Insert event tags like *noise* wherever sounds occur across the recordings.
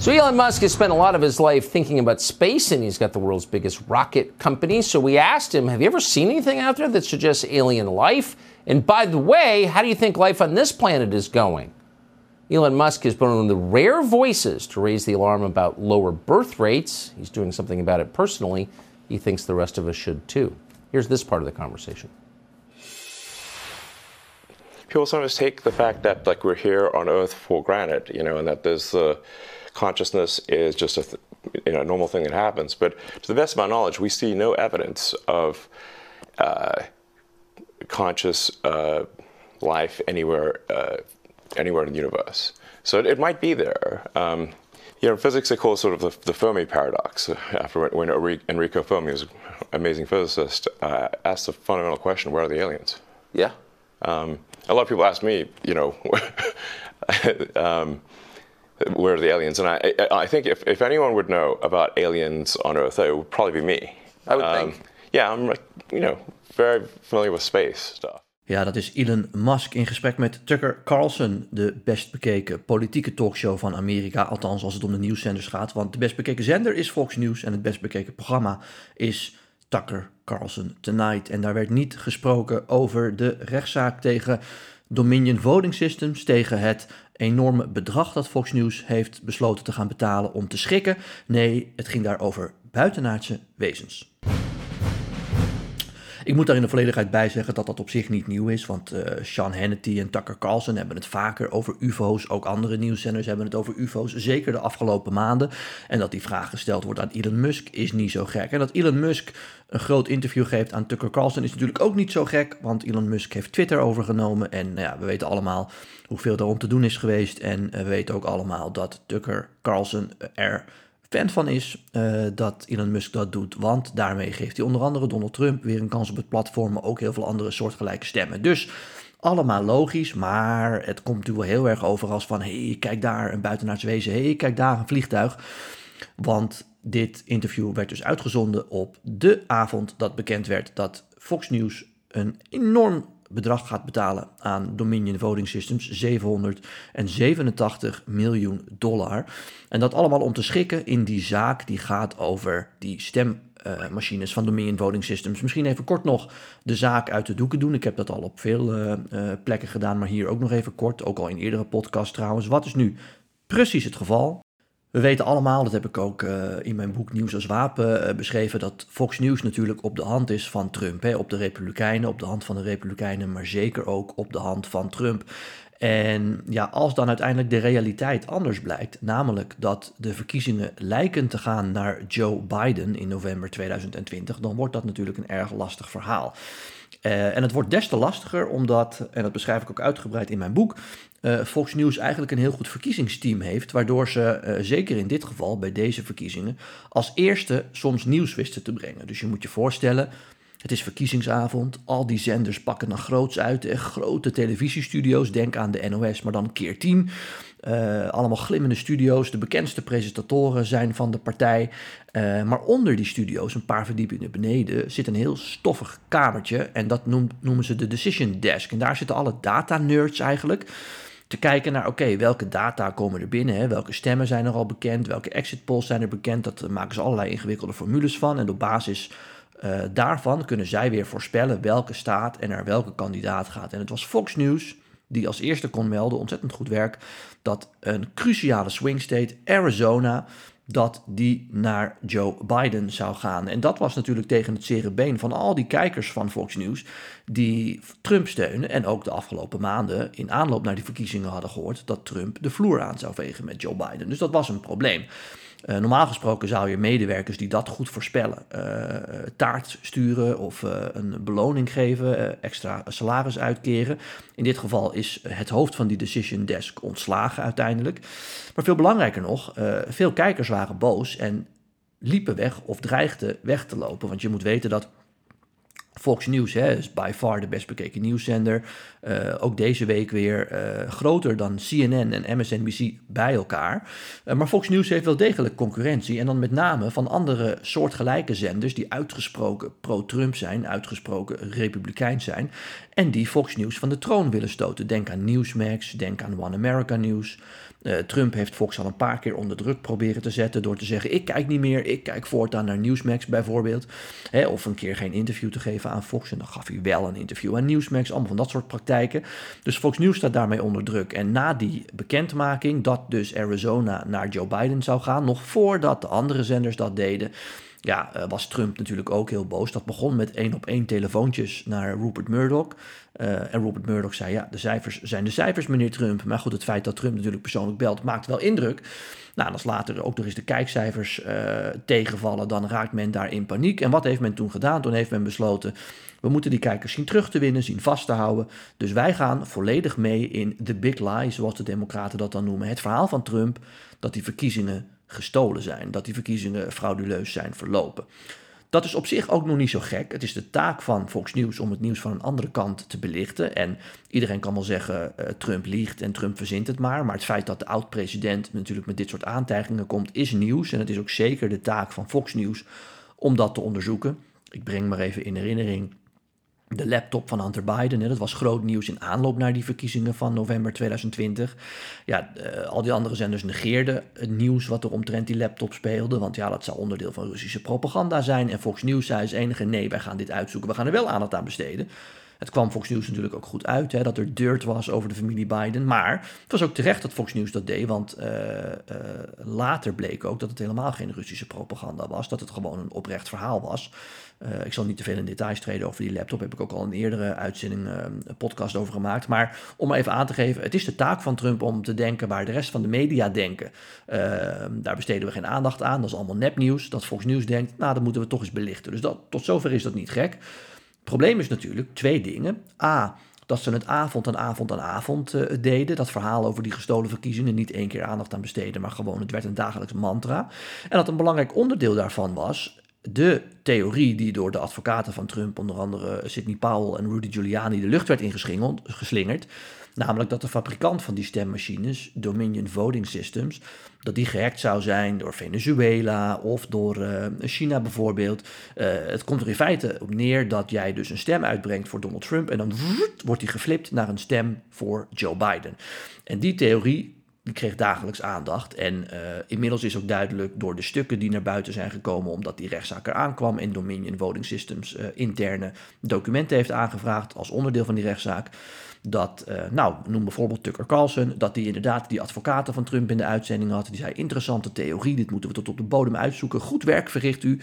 So Elon Musk has spent a lot of his life thinking about space, and he's got the world's biggest rocket company. So we asked him, "Have you ever seen anything out there that suggests alien life?" And by the way, how do you think life on this planet is going? Elon Musk has been one of the rare voices to raise the alarm about lower birth rates. He's doing something about it personally. He thinks the rest of us should too. Here's this part of the conversation. People sometimes take the fact that like we're here on Earth for granted, you know, and that there's uh, consciousness is just a th- you know normal thing that happens. But to the best of my knowledge, we see no evidence of uh, conscious uh, life anywhere uh, anywhere in the universe. So it, it might be there. Um, you know, physics they call sort of the, the Fermi paradox. After when Enrico Fermi was an amazing physicist, uh, asked the fundamental question: Where are the aliens? Yeah. Um, a lot of people ask me, you know, *laughs* um, where are the aliens? And I, I think if, if anyone would know about aliens on Earth, it would probably be me. I would um, think. Yeah, I'm like, you know, very familiar with space stuff. Ja, dat is Elon Musk in gesprek met Tucker Carlson, de best bekeken politieke talkshow van Amerika. Althans, als het om de nieuwszenders gaat. Want de best bekeken zender is Fox News en het best bekeken programma is Tucker Carlson Tonight. En daar werd niet gesproken over de rechtszaak tegen Dominion Voting Systems, tegen het enorme bedrag dat Fox News heeft besloten te gaan betalen om te schikken. Nee, het ging daar over buitenaardse wezens. Ik moet daar in de volledigheid bij zeggen dat dat op zich niet nieuw is. Want uh, Sean Hannity en Tucker Carlson hebben het vaker over UFO's. Ook andere nieuwszenders hebben het over UFO's. Zeker de afgelopen maanden. En dat die vraag gesteld wordt aan Elon Musk is niet zo gek. En dat Elon Musk een groot interview geeft aan Tucker Carlson is natuurlijk ook niet zo gek. Want Elon Musk heeft Twitter overgenomen. En nou ja, we weten allemaal hoeveel daarom te doen is geweest. En we weten ook allemaal dat Tucker Carlson er fan van is uh, dat Elon Musk dat doet. Want daarmee geeft hij onder andere Donald Trump weer een kans op het platform, maar ook heel veel andere soortgelijke stemmen. Dus allemaal logisch, maar het komt natuurlijk wel heel erg over als van... hé, hey, kijk daar een buitenaards wezen, hé, hey, kijk daar een vliegtuig. Want dit interview werd dus uitgezonden op de avond dat bekend werd dat Fox News een enorm bedrag gaat betalen aan Dominion Voting Systems, 787 miljoen dollar. En dat allemaal om te schikken in die zaak die gaat over die stemmachines van Dominion Voting Systems. Misschien even kort nog de zaak uit de doeken doen. Ik heb dat al op veel uh, plekken gedaan, maar hier ook nog even kort. Ook al in eerdere podcast trouwens. Wat is nu precies het geval? We weten allemaal, dat heb ik ook uh, in mijn boek Nieuws als Wapen uh, beschreven, dat Fox News natuurlijk op de hand is van Trump. Hè? Op de Republikeinen, op de hand van de Republikeinen, maar zeker ook op de hand van Trump. En ja, als dan uiteindelijk de realiteit anders blijkt, namelijk dat de verkiezingen lijken te gaan naar Joe Biden in november 2020, dan wordt dat natuurlijk een erg lastig verhaal. Uh, en het wordt des te lastiger omdat, en dat beschrijf ik ook uitgebreid in mijn boek, uh, Fox News eigenlijk een heel goed verkiezingsteam heeft, waardoor ze uh, zeker in dit geval bij deze verkiezingen als eerste soms nieuws wisten te brengen. Dus je moet je voorstellen, het is verkiezingsavond, al die zenders pakken dan groots uit, grote televisiestudio's, denk aan de NOS, maar dan keer tien. Uh, allemaal glimmende studio's. De bekendste presentatoren zijn van de partij. Maar onder die studio's, een paar verdiepingen beneden, zit een heel stoffig kamertje. En dat noemen ze de Decision Desk. En daar zitten alle data-nerds eigenlijk te kijken naar, oké, welke data komen er binnen? Welke stemmen zijn er al bekend? Welke exit polls zijn er bekend? Dat maken ze allerlei ingewikkelde formules van. En op basis uh, daarvan kunnen zij weer voorspellen welke staat en naar welke kandidaat gaat. En het was Fox News die als eerste kon melden, ontzettend goed werk, dat een cruciale swing state, Arizona, dat die naar Joe Biden zou gaan. En dat was natuurlijk tegen het zere been van al die kijkers van Fox News die Trump steunen en ook de afgelopen maanden in aanloop naar die verkiezingen hadden gehoord dat Trump de vloer aan zou vegen met Joe Biden. Dus dat was een probleem. Uh, normaal gesproken zou je medewerkers die dat goed voorspellen, uh, taart sturen of uh, een beloning geven, extra salaris uitkeren. In dit geval is het hoofd van die decision desk ontslagen uiteindelijk. Maar veel belangrijker nog, veel kijkers waren boos en liepen weg of dreigden weg te lopen. Want je moet weten dat Fox News hè, is by far de best bekeken nieuwszender. Uh, ook deze week weer uh, groter dan CNN en MSNBC bij elkaar. Uh, maar Fox News heeft wel degelijk concurrentie. En dan met name van andere soortgelijke zenders die uitgesproken pro-Trump zijn, uitgesproken republikein zijn. En die Fox News van de troon willen stoten. Denk aan Newsmax, denk aan One America News. Trump heeft Fox al een paar keer onder druk proberen te zetten door te zeggen: Ik kijk niet meer, ik kijk voortaan naar Newsmax bijvoorbeeld. Hè, of een keer geen interview te geven aan Fox. En dan gaf hij wel een interview aan Newsmax, allemaal van dat soort praktijken. Dus Fox News staat daarmee onder druk. En na die bekendmaking dat dus Arizona naar Joe Biden zou gaan, nog voordat de andere zenders dat deden ja, uh, was Trump natuurlijk ook heel boos. Dat begon met één op één telefoontjes naar Rupert Murdoch. Uh, en Rupert Murdoch zei, ja, de cijfers zijn de cijfers, meneer Trump. Maar goed, het feit dat Trump natuurlijk persoonlijk belt, maakt wel indruk. Nou, als later ook nog eens de kijkcijfers uh, tegenvallen, dan raakt men daar in paniek. En wat heeft men toen gedaan? Toen heeft men besloten, we moeten die kijkers zien terug te winnen, zien vast te houden. Dus wij gaan volledig mee in the big lie, zoals de democraten dat dan noemen. Het verhaal van Trump dat die verkiezingen gestolen zijn, dat die verkiezingen frauduleus zijn verlopen. Dat is op zich ook nog niet zo gek. Het is de taak van Fox News om het nieuws van een andere kant te belichten. En iedereen kan wel zeggen, uh, Trump liegt en Trump verzint het maar. Maar het feit dat de oud-president natuurlijk met dit soort aantijgingen komt, is nieuws. En het is ook zeker de taak van Fox News om dat te onderzoeken. Ik breng maar even in herinnering de laptop van Hunter Biden. Dat was groot nieuws in aanloop naar die verkiezingen van november 2020. Ja, uh, al die andere zenders negeerden het nieuws wat er omtrent die laptop speelde. Want ja, dat zou onderdeel van Russische propaganda zijn. En Fox News zei als enige: nee, wij gaan dit uitzoeken. We gaan er wel aandacht aan besteden. Het kwam Fox News natuurlijk ook goed uit hè, dat er dirt was over de familie Biden. Maar het was ook terecht dat Fox News dat deed, want uh, uh, later bleek ook dat het helemaal geen Russische propaganda was. Dat het gewoon een oprecht verhaal was. Uh, ik zal niet te veel in details treden over die laptop. Heb ik ook al een eerdere uitzending, een podcast over gemaakt. Maar om even aan te geven, het is de taak van Trump om te denken waar de rest van de media denken. daar besteden we geen aandacht aan. Dat is allemaal nepnieuws. Dat Fox News denkt, nou, dat moeten we toch eens belichten. Dus dat, tot zover is dat niet gek probleem is natuurlijk twee dingen. A, dat ze het avond aan avond aan avond uh, deden. Dat verhaal over die gestolen verkiezingen. Niet één keer aandacht aan besteden, maar gewoon het werd een dagelijks mantra. En dat een belangrijk onderdeel daarvan was de theorie die door de advocaten van Trump, onder andere Sidney Powell en Rudy Giuliani, de lucht werd ingeslingerd. Namelijk dat de fabrikant van die stemmachines, Dominion Voting Systems, dat die gehackt zou zijn door Venezuela of door uh, China bijvoorbeeld. Uh, het komt er in feite op neer dat jij dus een stem uitbrengt voor Donald Trump en dan wordt die geflipt naar een stem voor Joe Biden. En die theorie die kreeg dagelijks aandacht. En uh, inmiddels is ook duidelijk door de stukken die naar buiten zijn gekomen, omdat die rechtszaak eraan kwam en Dominion Voting Systems uh, interne documenten heeft aangevraagd als onderdeel van die rechtszaak. Dat, uh, nou, noem bijvoorbeeld Tucker Carlson, dat die inderdaad die advocaten van Trump in de uitzending had. Die zei: interessante theorie, dit moeten we tot op de bodem uitzoeken. Goed werk verricht u.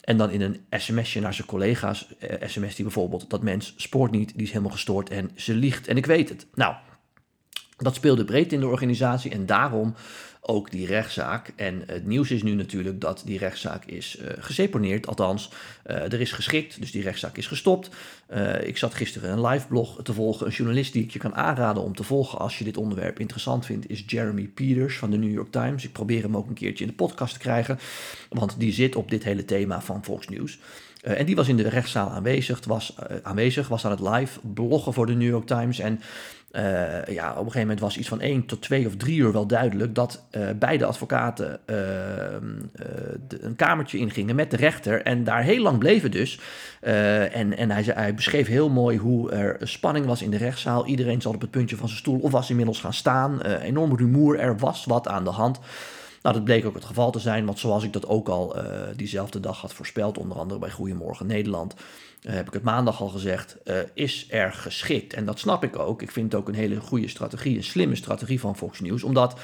En dan in een sms'je naar zijn collega's, sms die bijvoorbeeld, dat mens spoort niet, die is helemaal gestoord en ze liegt. En ik weet het. Nou, dat speelde breed in de organisatie en daarom ook die rechtszaak. En het nieuws is nu natuurlijk dat die rechtszaak is uh, geseponeerd. Althans, uh, er is geschikt, dus die rechtszaak is gestopt. Uh, ik zat gisteren een live blog te volgen. Een journalist die ik je kan aanraden om te volgen als je dit onderwerp interessant vindt, is Jeremy Peters van de New York Times. Ik probeer hem ook een keertje in de podcast te krijgen, want die zit op dit hele thema van. Uh, en die was in de rechtszaal aanwezig, was, uh, aanwezig, was aan het live bloggen voor de New York Times. En uh, ja, op een gegeven moment was iets van één tot twee of drie uur wel duidelijk dat beide advocaten een kamertje ingingen met de rechter en daar heel lang bleven dus. en en hij, hij, beschreef heel mooi hoe er spanning was in de rechtszaal. Iedereen zat op het puntje van zijn stoel of was inmiddels gaan staan. enorm rumoer, er was wat aan de hand. Nou, dat bleek ook het geval te zijn, want zoals ik dat ook al diezelfde dag had voorspeld, onder andere bij Goedemorgen Nederland, uh, heb ik het maandag al gezegd, uh, is er geschikt. En dat snap ik ook. Ik vind het ook een hele goede strategie, een slimme strategie van Fox News. Omdat,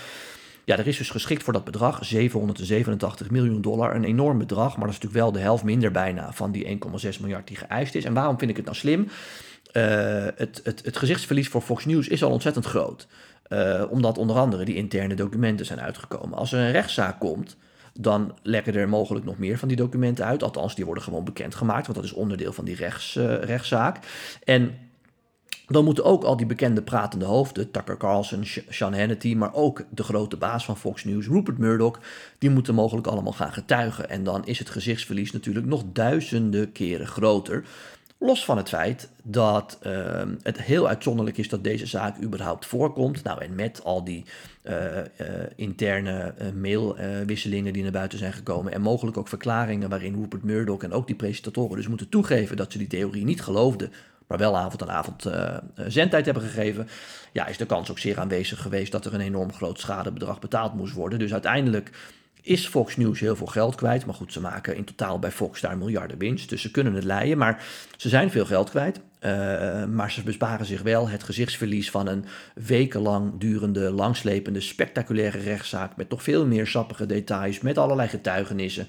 ja, er is dus geschikt voor dat bedrag, 787 miljoen dollar. Een enorm bedrag, maar dat is natuurlijk wel de helft minder bijna van die 1,6 miljard die geëist is. En waarom vind ik het nou slim? Het, het, het gezichtsverlies voor Fox News is al ontzettend groot. Omdat onder andere die interne documenten zijn uitgekomen. Als er een rechtszaak komt, dan lekken er mogelijk nog meer van die documenten uit. Althans, die worden gewoon bekendgemaakt, want dat is onderdeel van die rechts, uh, rechtszaak. En dan moeten ook al die bekende pratende hoofden, Tucker Carlson, Sean Hannity, maar ook de grote baas van Fox News, Rupert Murdoch, die moeten mogelijk allemaal gaan getuigen. En dan is het gezichtsverlies natuurlijk nog duizenden keren groter. Los van het feit dat uh, het heel uitzonderlijk is dat deze zaak überhaupt voorkomt. Nou, en met al die uh, uh, interne mailwisselingen die naar buiten zijn gekomen. En mogelijk ook verklaringen waarin Rupert Murdoch en ook die presentatoren dus moeten toegeven dat ze die theorie niet geloofden. maar wel avond aan avond zendtijd hebben gegeven, ja, is de kans ook zeer aanwezig geweest dat er een enorm groot schadebedrag betaald moest worden. Dus uiteindelijk is Fox News heel veel geld kwijt. Maar goed, ze maken in totaal bij Fox daar miljarden winst. Dus ze kunnen het leiden. Maar ze zijn veel geld kwijt. Uh, maar ze besparen zich wel het gezichtsverlies van een wekenlang durende, langslepende, spectaculaire rechtszaak. Met toch veel meer sappige details. Met allerlei getuigenissen.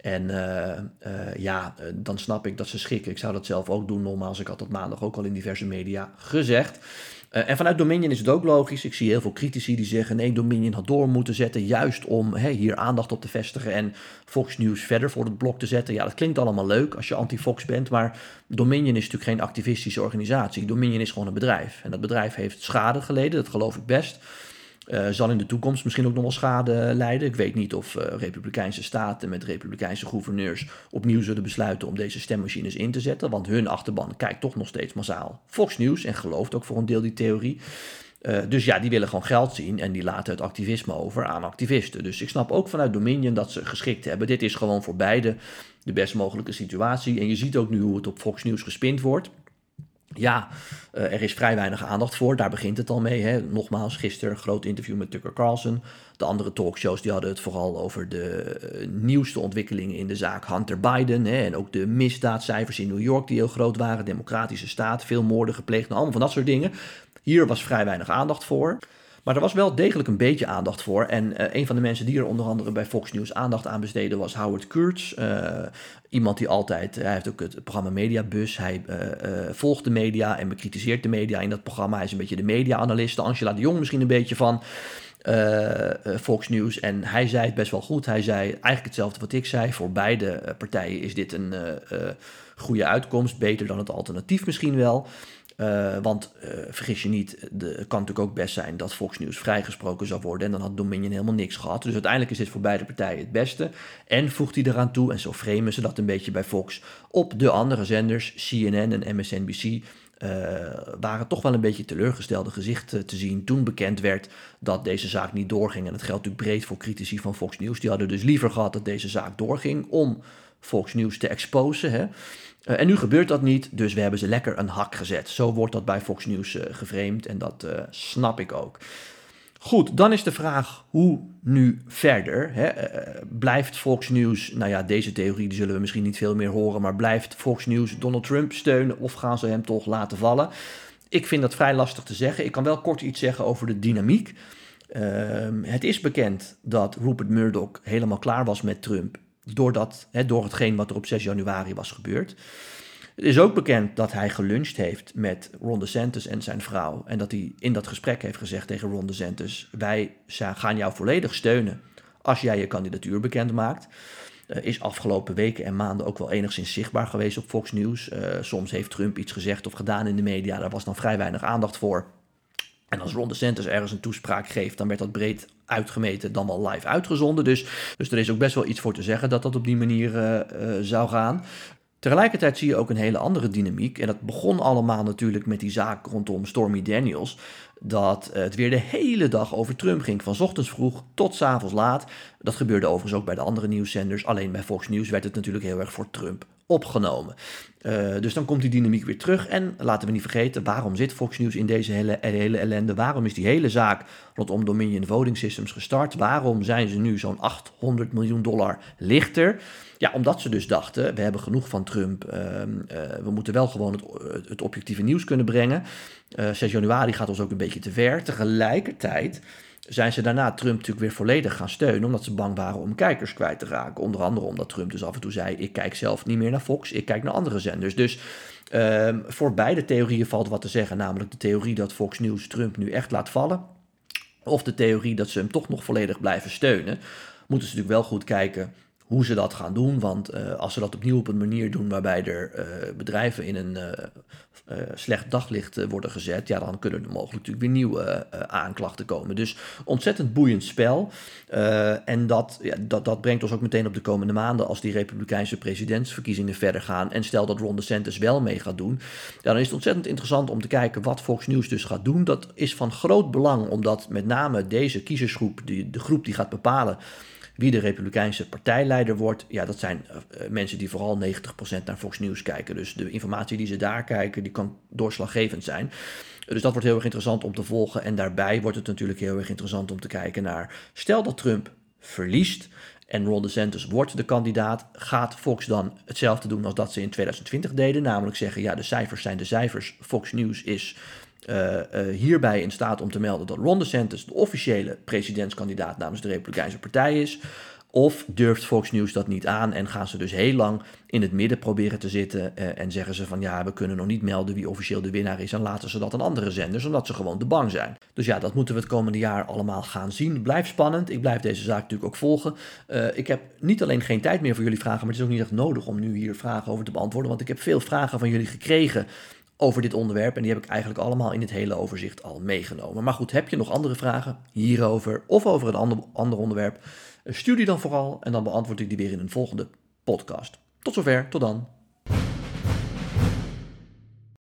En uh, uh, ja, dan snap ik dat ze schikken. Ik zou dat zelf ook doen. Nogmaals, ik had dat maandag ook al in diverse media gezegd. Uh, en vanuit Dominion is het ook logisch. Ik zie heel veel critici die zeggen: nee, Dominion had door moeten zetten. Juist om hier aandacht op te vestigen en Fox News verder voor het blok te zetten. Ja, dat klinkt allemaal leuk als je anti-Fox bent. Maar Dominion is natuurlijk geen activistische organisatie. Dominion is gewoon een bedrijf. En dat bedrijf heeft schade geleden, dat geloof ik best. Uh, zal in de toekomst misschien ook nog wel schade leiden. Ik weet niet of uh, republikeinse staten met republikeinse gouverneurs opnieuw zullen besluiten om deze stemmachines in te zetten. Want hun achterban kijkt toch nog steeds massaal Fox News en gelooft ook voor een deel die theorie. Uh, dus ja, die willen gewoon geld zien en die laten het activisme over aan activisten. Dus ik snap ook vanuit Dominion dat ze geschikt hebben. Dit is gewoon voor beide de best mogelijke situatie. En je ziet ook nu hoe het op Fox News gespind wordt. Ja, uh, er is vrij weinig aandacht voor. Daar begint het al mee. Hè. Nogmaals, gisteren een groot interview met Tucker Carlson. De andere talkshows die hadden het vooral over de uh, nieuwste ontwikkelingen in de zaak Hunter Biden. Hè, en ook de misdaadcijfers in New York die heel groot waren. Democratische staat, veel moorden gepleegd. Nou, allemaal van dat soort dingen. Hier was vrij weinig aandacht voor. Maar er was wel degelijk een beetje aandacht voor. En uh, een van de mensen die er onder andere bij Fox News aandacht aan besteedde was Howard Kurtz. Uh, iemand die altijd, hij heeft ook het programma Mediabus. Hij uh, volgt de media en bekritiseert de media in dat programma. Hij is een beetje de media-analyst. Angela de Jong misschien een beetje van. Fox News. En hij zei het best wel goed. Hij zei eigenlijk hetzelfde wat ik zei. Voor beide partijen is dit een goede uitkomst. Beter dan het alternatief misschien wel. Uh, want uh, vergis je niet, het kan natuurlijk ook best zijn dat Fox News vrijgesproken zou worden. En dan had Dominion helemaal niks gehad. Dus uiteindelijk is dit voor beide partijen het beste. En voegt hij eraan toe, en zo framen ze dat een beetje bij Fox, op de andere zenders, CNN en MSNBC. Uh, waren toch wel een beetje teleurgestelde gezichten te zien toen bekend werd dat deze zaak niet doorging. En dat geldt natuurlijk breed voor critici van Fox News. Die hadden dus liever gehad dat deze zaak doorging om Fox News te exposen. Hè. Uh, en nu gebeurt dat niet, dus we hebben ze lekker een hak gezet. Zo wordt dat bij Fox News uh, geframed en dat uh, snap ik ook. Goed, dan is de vraag hoe nu verder? Hè? blijft Fox News, nou ja, deze theorie die zullen we misschien niet veel meer horen, maar blijft Fox News Donald Trump steunen of gaan ze hem toch laten vallen? Ik vind dat vrij lastig te zeggen. Ik kan wel kort iets zeggen over de dynamiek. Ehm, het is bekend dat Rupert Murdoch helemaal klaar was met Trump Doordat, hè, door hetgeen wat er op 6 januari was gebeurd. Het is ook bekend dat hij geluncht heeft met Ron DeSantis en zijn vrouw. En dat hij in dat gesprek heeft gezegd tegen Ron DeSantis: Wij gaan jou volledig steunen als jij je kandidatuur bekend maakt. Is afgelopen weken en maanden ook wel enigszins zichtbaar geweest op Fox News. Uh, soms heeft Trump iets gezegd of gedaan in de media, daar was dan vrij weinig aandacht voor. En als Ron DeSantis ergens een toespraak geeft, dan werd dat breed uitgemeten, dan wel live uitgezonden. Dus, dus er is ook best wel iets voor te zeggen dat dat op die manier uh, uh, zou gaan. Tegelijkertijd zie je ook een hele andere dynamiek. En dat begon allemaal natuurlijk met die zaak rondom Stormy Daniels. Dat het weer de hele dag over Trump ging. Van ochtends vroeg tot s avonds laat. Dat gebeurde overigens ook bij de andere nieuwszenders. Alleen bij Fox News werd het natuurlijk heel erg voor Trump opgenomen. Uh, dus dan komt die dynamiek weer terug. En laten we niet vergeten, waarom zit Fox News in deze hele, hele ellende? Waarom is die hele zaak rondom Dominion Voting Systems gestart? Waarom zijn ze nu zo'n 800 miljoen dollar lichter? Ja, omdat ze dus dachten, we hebben genoeg van Trump. Uh, uh, we moeten wel gewoon het, het, objectieve nieuws kunnen brengen. 6 januari gaat ons ook een beetje te ver. Tegelijkertijd zijn ze daarna Trump natuurlijk weer volledig gaan steunen, omdat ze bang waren om kijkers kwijt te raken. Onder andere omdat Trump dus af en toe zei: Ik kijk zelf niet meer naar Fox, ik kijk naar andere zenders. Dus um, voor beide theorieën valt wat te zeggen, namelijk de theorie dat Fox News Trump nu echt laat vallen, of de theorie dat ze hem toch nog volledig blijven steunen. Moeten ze natuurlijk wel goed kijken hoe ze dat gaan doen. Want uh, als ze dat opnieuw op een manier doen waarbij er uh, bedrijven in een uh, slecht daglicht worden gezet, ja, dan kunnen er mogelijk natuurlijk weer nieuwe aanklachten komen. Dus ontzettend boeiend spel. en dat, ja, dat, dat brengt ons ook meteen op de komende maanden als die Republikeinse presidentsverkiezingen verder gaan. En stel dat Ron DeSantis wel mee gaat doen, dan is het ontzettend interessant om te kijken wat Fox News dus gaat doen. Dat is van groot belang, omdat met name deze kiezersgroep, die, de groep die gaat bepalen wie de Republikeinse partijleider wordt, ja, dat zijn uh, mensen die vooral 90% naar Fox News kijken. Dus de informatie die ze daar kijken, die kan doorslaggevend zijn. Dus dat wordt heel erg interessant om te volgen. En daarbij wordt het natuurlijk heel erg interessant om te kijken naar, stel dat Trump verliest en Ron DeSantis wordt de kandidaat, gaat Fox dan hetzelfde doen als dat ze in 2020 deden, namelijk zeggen, ja, de cijfers zijn de cijfers, Fox News is uh, uh, hierbij in staat om te melden dat Ron DeSantis de officiële presidentskandidaat namens de Republikeinse Partij is. Of durft Fox News dat niet aan en gaan ze dus heel lang in het midden proberen te zitten uh, en zeggen ze van ja, we kunnen nog niet melden wie officieel de winnaar is en laten ze dat aan andere zenders, omdat ze gewoon te bang zijn. Dus ja, dat moeten we het komende jaar allemaal gaan zien. Blijft spannend. Ik blijf deze zaak natuurlijk ook volgen. Ik heb niet alleen geen tijd meer voor jullie vragen, maar het is ook niet echt nodig om nu hier vragen over te beantwoorden, want ik heb veel vragen van jullie gekregen over dit onderwerp. En die heb ik eigenlijk allemaal in het hele overzicht al meegenomen. Maar goed, heb je nog andere vragen hierover of over een ander, ander onderwerp? Stuur die dan vooral en dan beantwoord ik die weer in een volgende podcast. Tot zover, tot dan.